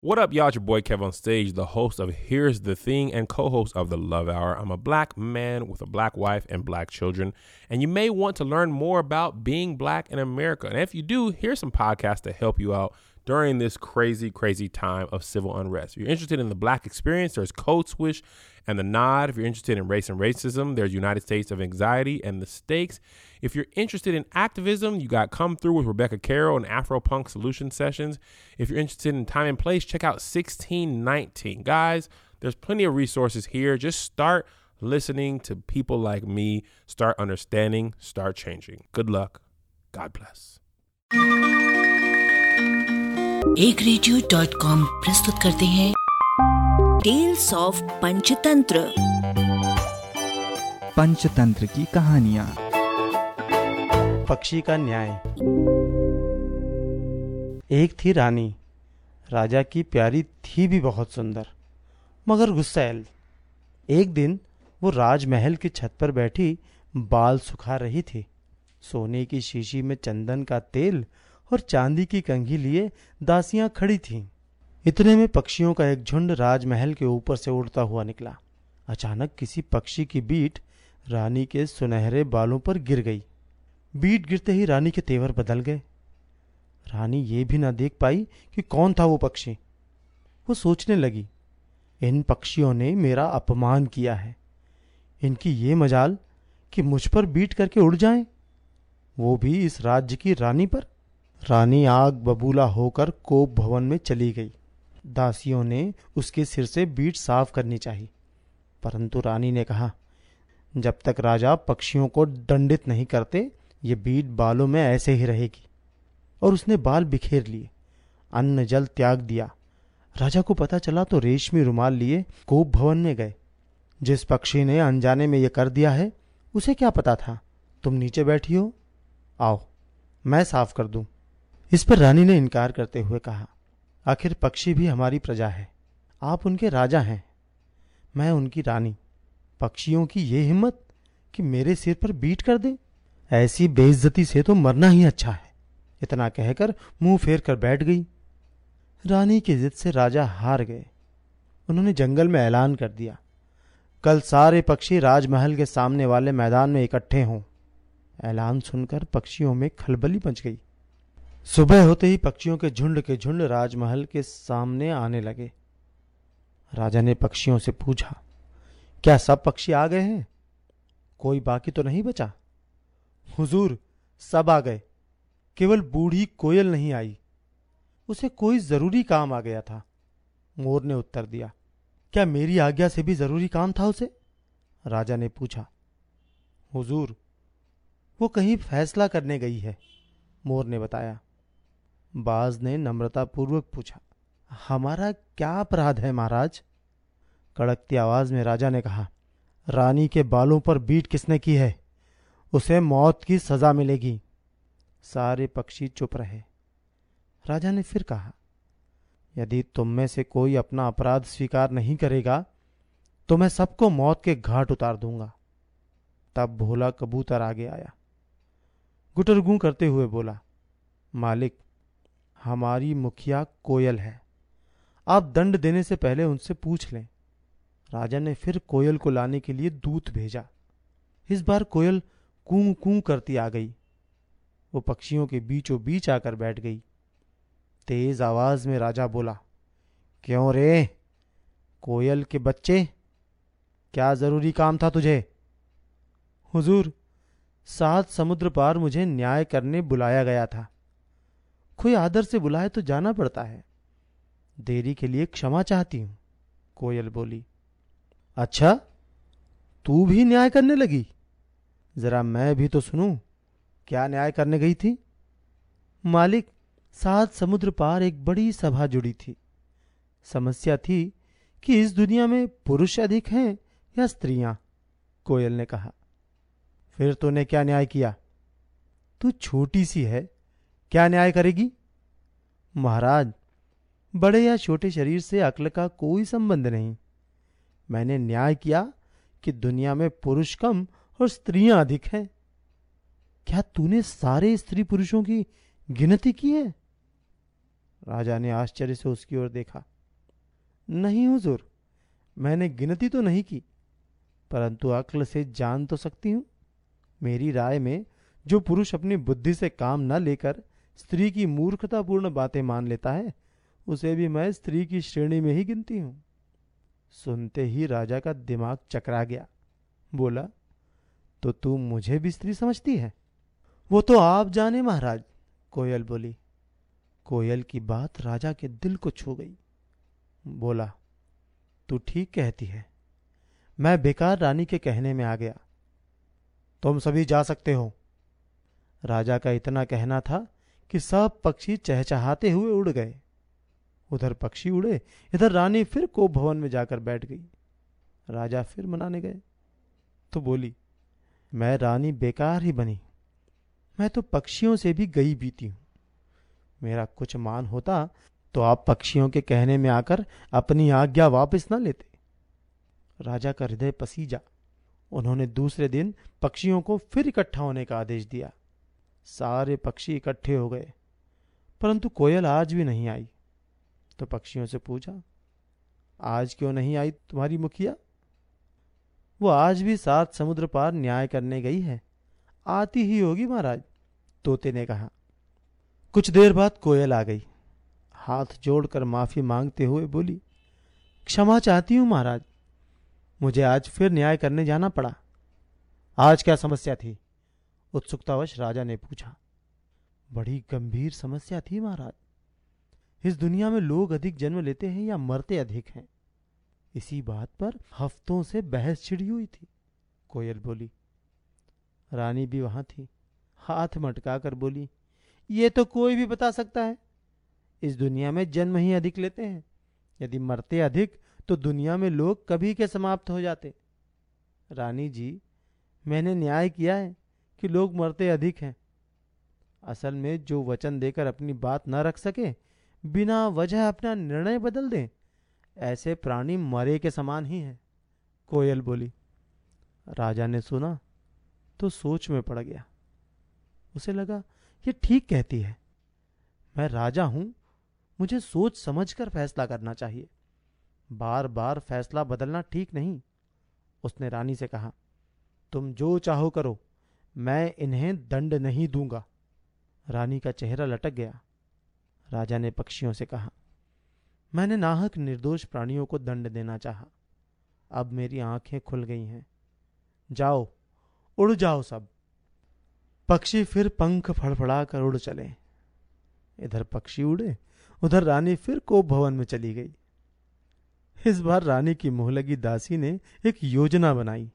What up, y'all? It's your boy Kev on stage, the host of Here's the Thing and co host of The Love Hour. I'm a black man with a black wife and black children, and you may want to learn more about being black in America. And if you do, here's some podcasts to help you out during this crazy, crazy time of civil unrest. If you're interested in the black experience, there's Code Switch and The Nod. If you're interested in race and racism, there's United States of Anxiety and The Stakes. If you're interested in activism, you got Come Through with Rebecca Carroll and Afro Punk Solution Sessions. If you're interested in time and place, check out 1619. Guys, there's plenty of resources here. Just start listening to people like me, start understanding, start changing. Good luck. God bless. एक radio dot com प्रस्तुत करते हैं। Tales of Panchatantra Panchatantra की कहानियाँ। पक्षी का न्याय। एक थी रानी। राजा की प्यारी थी भी बहुत सुंदर मगर गुस्सैल। एक दिन वो राजमहल की छत पर बैठी बाल सुखा रही थी। सोने की शीशी में चंदन का तेल और चांदी की कंघी लिए दासियाँ खड़ी थीं। इतने में पक्षियों का एक झुंड राजमहल के ऊपर से उड़ता हुआ निकला। अचानक किसी पक्षी की बीट रानी के सुनहरे बालों पर गिर गई। बीट गिरते ही रानी के तेवर बदल गए। रानी ये भी ना देख पाई कि कौन था वो पक्षी। वो सोचने लगी इन पक्षियों ने मेरा अपमान किया है। इनकी ये मजाल कि मुझ पर बीट करके उड़ जाएँ, वो भी इस राज्य की रानी पर। रानी आग बबूला होकर कोप भवन में चली गई। दासियों ने उसके सिर से बीट साफ़ करनी चाहिए। परंतु रानी ने कहा, जब तक राजा पक्षियों को दंडित नहीं करते, ये बीट बालों में ऐसे ही रहेगी। और उसने बाल बिखेर लिए, अन्न जल त्याग दिया। राजा को पता चला तो रेशमी रुमाल लिए कोप भवन में गए। जिस पक्षी ने अनजाने में यह कर दिया है, उसे क्या पता था? तुम नीचे बैठी हो। आओ, मैं साफ़ कर दूँ। इस पर रानी ने इनकार करते हुए कहा, आखिर पक्षी भी हमारी प्रजा है। आप उनके राजा हैं। मैं उनकी रानी। पक्षियों की ये हिम्मत कि मेरे सिर पर बीट कर दे। ऐसी बेइज्जती से तो मरना ही अच्छा है। इतना कहकर मुँह फेर कर बैठ गई। रानी की जिद से राजा हार गए। उन्होंने जंगल में ऐलान कर दिया। कल सारे पक्षी राजमहल के सामने वाले मैदान में इकट्ठे हों। ऐलान सुनकर पक्षियों में खलबली मच गई। सुबह होते ही पक्षियों के झुंड के झुंड राजमहल के सामने आने लगे। राजा ने पक्षियों से पूछा, क्या सब पक्षी आ गए हैं? कोई बाकी तो नहीं बचा? हुजूर, सब आ गए। केवल बूढ़ी कोयल नहीं आई। उसे कोई ज़रूरी काम आ गया था। मोर ने उत्तर दिया, क्या मेरी आज्ञा से भी ज़रूरी काम था उसे? राजा ने पूछा, हुजूर, वो कहीं फैसला करने गई है। मोर ने बताया बाज ने नम्रतापूर्वक पूछा, हमारा क्या अपराध है महाराज? कड़कती आवाज़ में राजा ने कहा, रानी के बालों पर बीट किसने की है? उसे मौत की सजा मिलेगी। सारे पक्षी चुप रहे। राजा ने फिर कहा, यदि तुम में से कोई अपना अपराध स्वीकार नहीं करेगा तो मैं सबको मौत के घाट उतार दूँगा। तब भोला कबूतर आगे आया। गुटरगू करते हुए बोला, मालिक हमारी मुखिया कोयल है। आप दंड देने से पहले उनसे पूछ लें। राजा ने फिर कोयल को लाने के लिए दूत भेजा। इस बार कोयल कू कू करती आ गई। वो पक्षियों के बीचों बीच आकर बैठ गई। तेज आवाज़ में राजा बोला, क्यों रे? कोयल के बच्चे, क्या ज़रूरी काम था तुझे? हुजूर, सात समुद्र पार मुझे न्याय करने बुलाया गया था। कोई आदर से बुलाए तो जाना पड़ता है। देरी के लिए क्षमा चाहती हूँ, कोयल बोली। अच्छा तू भी न्याय करने लगी? जरा मैं भी तो सुनूं, क्या न्याय करने गई थी? मालिक, सात समुद्र पार एक बड़ी सभा जुड़ी थी। समस्या थी कि इस दुनिया में पुरुष अधिक हैं या स्त्रियाँ, कोयल ने कहा। फिर तूने क्या न्याय किया? तू छोटी सी है क्या न्याय करेगी? महाराज, बड़े या छोटे शरीर से अक्ल का कोई संबंध नहीं। मैंने न्याय किया कि दुनिया में पुरुष कम और स्त्रियाँ अधिक हैं। क्या तूने सारे स्त्री पुरुषों की गिनती की है? राजा ने आश्चर्य से उसकी ओर देखा। नहीं हुजूर, मैंने गिनती तो नहीं की, परंतु अक्ल से जान तो सकती हूँ। मेरी राय में जो पुरुष अपनी बुद्धि से काम न लेकर स्त्री की मूर्खतापूर्ण बातें मान लेता है, उसे भी मैं स्त्री की श्रेणी में ही गिनती हूँ। सुनते ही राजा का दिमाग चकरा गया। बोला तो तू मुझे भी स्त्री समझती है? वो तो आप जाने महाराज, कोयल बोली। कोयल की बात राजा के दिल को छू गई। बोला, तू ठीक कहती है। मैं बेकार रानी के कहने में आ गया। तुम सभी जा सकते हो राजा का इतना कहना था कि सब पक्षी चहचहाते हुए उड़ गए। उधर पक्षी उड़े, इधर रानी फिर कोप भवन में जाकर बैठ गई। राजा फिर मनाने गए। तो बोली, मैं रानी बेकार ही बनी। मैं तो पक्षियों से भी गई बीती हूँ। मेरा कुछ मान होता तो आप पक्षियों के कहने में आकर अपनी आज्ञा वापस न लेते। राजा का हृदय पसीजा। उन्होंने दूसरे दिन पक्षियों को फिर इकट्ठा होने का आदेश दिया। सारे पक्षी इकट्ठे हो गए, परंतु कोयल आज भी नहीं आई। तो पक्षियों से पूछा, आज क्यों नहीं आई तुम्हारी मुखिया? वो आज भी सात समुद्र पार न्याय करने गई है, आती ही होगी महाराज। तोते ने कहा, कुछ देर बाद कोयल आ गई। हाथ जोड़कर माफ़ी मांगते हुए बोली, क्षमा चाहती हूँ महाराज, मुझे आज फिर न्याय करने जाना पड़ा। आज क्या समस्या थी? उत्सुकतावश राजा ने पूछा, बड़ी गंभीर समस्या थी महाराज। इस दुनिया में लोग अधिक जन्म लेते हैं या मरते अधिक हैं? इसी बात पर हफ्तों से बहस छिड़ी हुई थी। कोयल बोली, रानी भी वहाँ थी। हाथ मटका कर बोली, ये तो कोई भी बता सकता है। इस दुनिया में जन्म ही अधिक लेते हैं। यदि मरते अधिक तो दुनिया में लोग कभी के समाप्त हो जाते। रानी जी, मैंने न्याय किया है। कि लोग मरते अधिक हैं। असल में जो वचन देकर अपनी बात न रख सके, बिना वजह अपना निर्णय बदल दें, ऐसे प्राणी मरे के समान ही हैं, कोयल बोली। राजा ने सुना तो सोच में पड़ गया। उसे लगा, ये ठीक कहती है। मैं राजा हूँ, मुझे सोच समझकर फैसला करना चाहिए। बार बार फैसला बदलना ठीक नहीं। उसने रानी से कहा, तुम जो चाहो करो। मैं इन्हें दंड नहीं दूँगा। रानी का चेहरा लटक गया। राजा ने पक्षियों से कहा, मैंने नाहक निर्दोष प्राणियों को दंड देना चाहा। अब मेरी आँखें खुल गई हैं। जाओ, उड़ जाओ सब। पक्षी फिर पंख फड़फड़ा कर उड़ चले। इधर पक्षी उड़े, उधर रानी फिर कोप भवन में चली गई। इस बार रानी की मुँह लगी दासी ने एक योजना बनाई।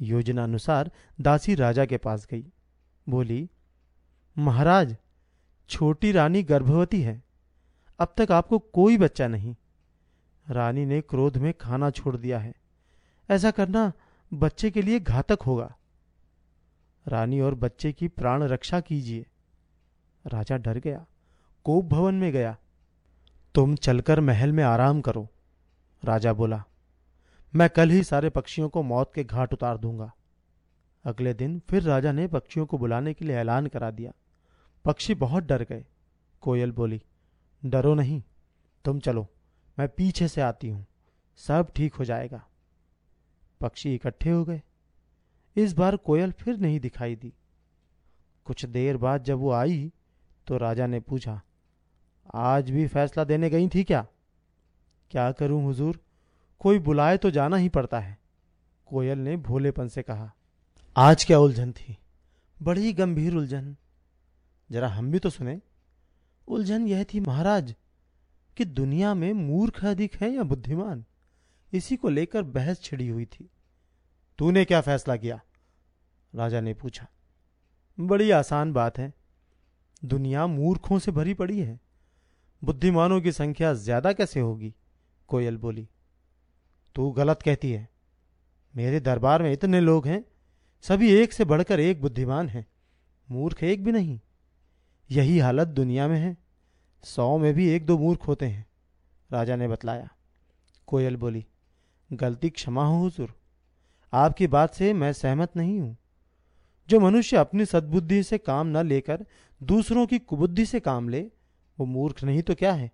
योजना अनुसार दासी राजा के पास गई। बोली, महाराज, छोटी रानी गर्भवती है। अब तक आपको कोई बच्चा नहीं। रानी ने क्रोध में खाना छोड़ दिया है। ऐसा करना बच्चे के लिए घातक होगा। रानी और बच्चे की प्राण रक्षा कीजिए। राजा डर गया। कोप भवन में गया। तुम चलकर महल में आराम करो। राजा बोला मैं कल ही सारे पक्षियों को मौत के घाट उतार दूँगा। अगले दिन फिर राजा ने पक्षियों को बुलाने के लिए ऐलान करा दिया। पक्षी बहुत डर गए। कोयल बोली, डरो नहीं, तुम चलो, मैं पीछे से आती हूँ, सब ठीक हो जाएगा। पक्षी इकट्ठे हो गए। इस बार कोयल फिर नहीं दिखाई दी। कुछ देर बाद जब वो आई तो राजा ने पूछा, आज भी फैसला देने गई थी क्या? क्या करूँ हुजूर? कोई बुलाए तो जाना ही पड़ता है। कोयल ने भोलेपन से कहा आज क्या उलझन थी? बड़ी गंभीर उलझन। जरा हम भी तो सुने। उलझन यह थी महाराज कि दुनिया में मूर्ख अधिक है या बुद्धिमान? इसी को लेकर बहस छिड़ी हुई थी। तूने क्या फैसला किया? राजा ने पूछा बड़ी आसान बात है। दुनिया मूर्खों से भरी पड़ी है। बुद्धिमानों की संख्या ज़्यादा कैसे होगी? कोयल बोली तू गलत कहती है। मेरे दरबार में इतने लोग हैं, सभी एक से बढ़कर एक बुद्धिमान हैं, मूर्ख एक भी नहीं। यही हालत दुनिया में है, सौ में भी एक दो मूर्ख होते हैं, राजा ने बतलाया। कोयल बोली, गलती क्षमा हो हुजूर, आपकी बात से मैं सहमत नहीं हूँ। जो मनुष्य अपनी सद्बुद्धि से काम न लेकर दूसरों की कुबुद्धि से काम ले, वो मूर्ख नहीं तो क्या है?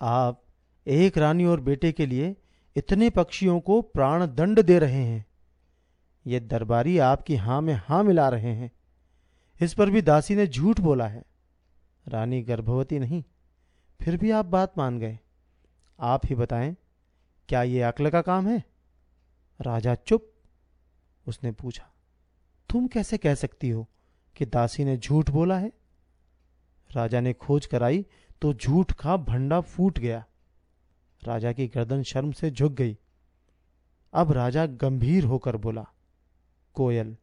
आप एक रानी और बेटे के लिए इतने पक्षियों को प्राण दंड दे रहे हैं। ये दरबारी आपकी हाँ में हाँ मिला रहे हैं। इस पर भी दासी ने झूठ बोला है। रानी गर्भवती नहीं, फिर भी आप बात मान गए। आप ही बताएँ, क्या ये अक्ल का काम है? राजा चुप। उसने पूछा, तुम कैसे कह सकती हो कि दासी ने झूठ बोला है? राजा ने खोज कराई तो झूठ का भंडा फूट गया। राजा की गर्दन शर्म से झुक गई। अब राजा गंभीर होकर बोला, कोयल,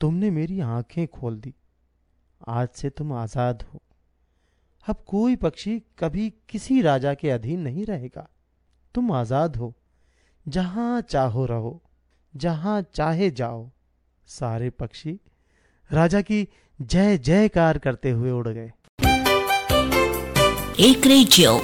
तुमने मेरी आँखें खोल दी। आज से तुम आज़ाद हो। अब कोई पक्षी कभी किसी राजा के अधीन नहीं रहेगा। तुम आज़ाद हो। जहाँ चाहो रहो, जहाँ चाहे जाओ। सारे पक्षी राजा की जय जयकार करते हुए उड़ गए। एक रेडियो।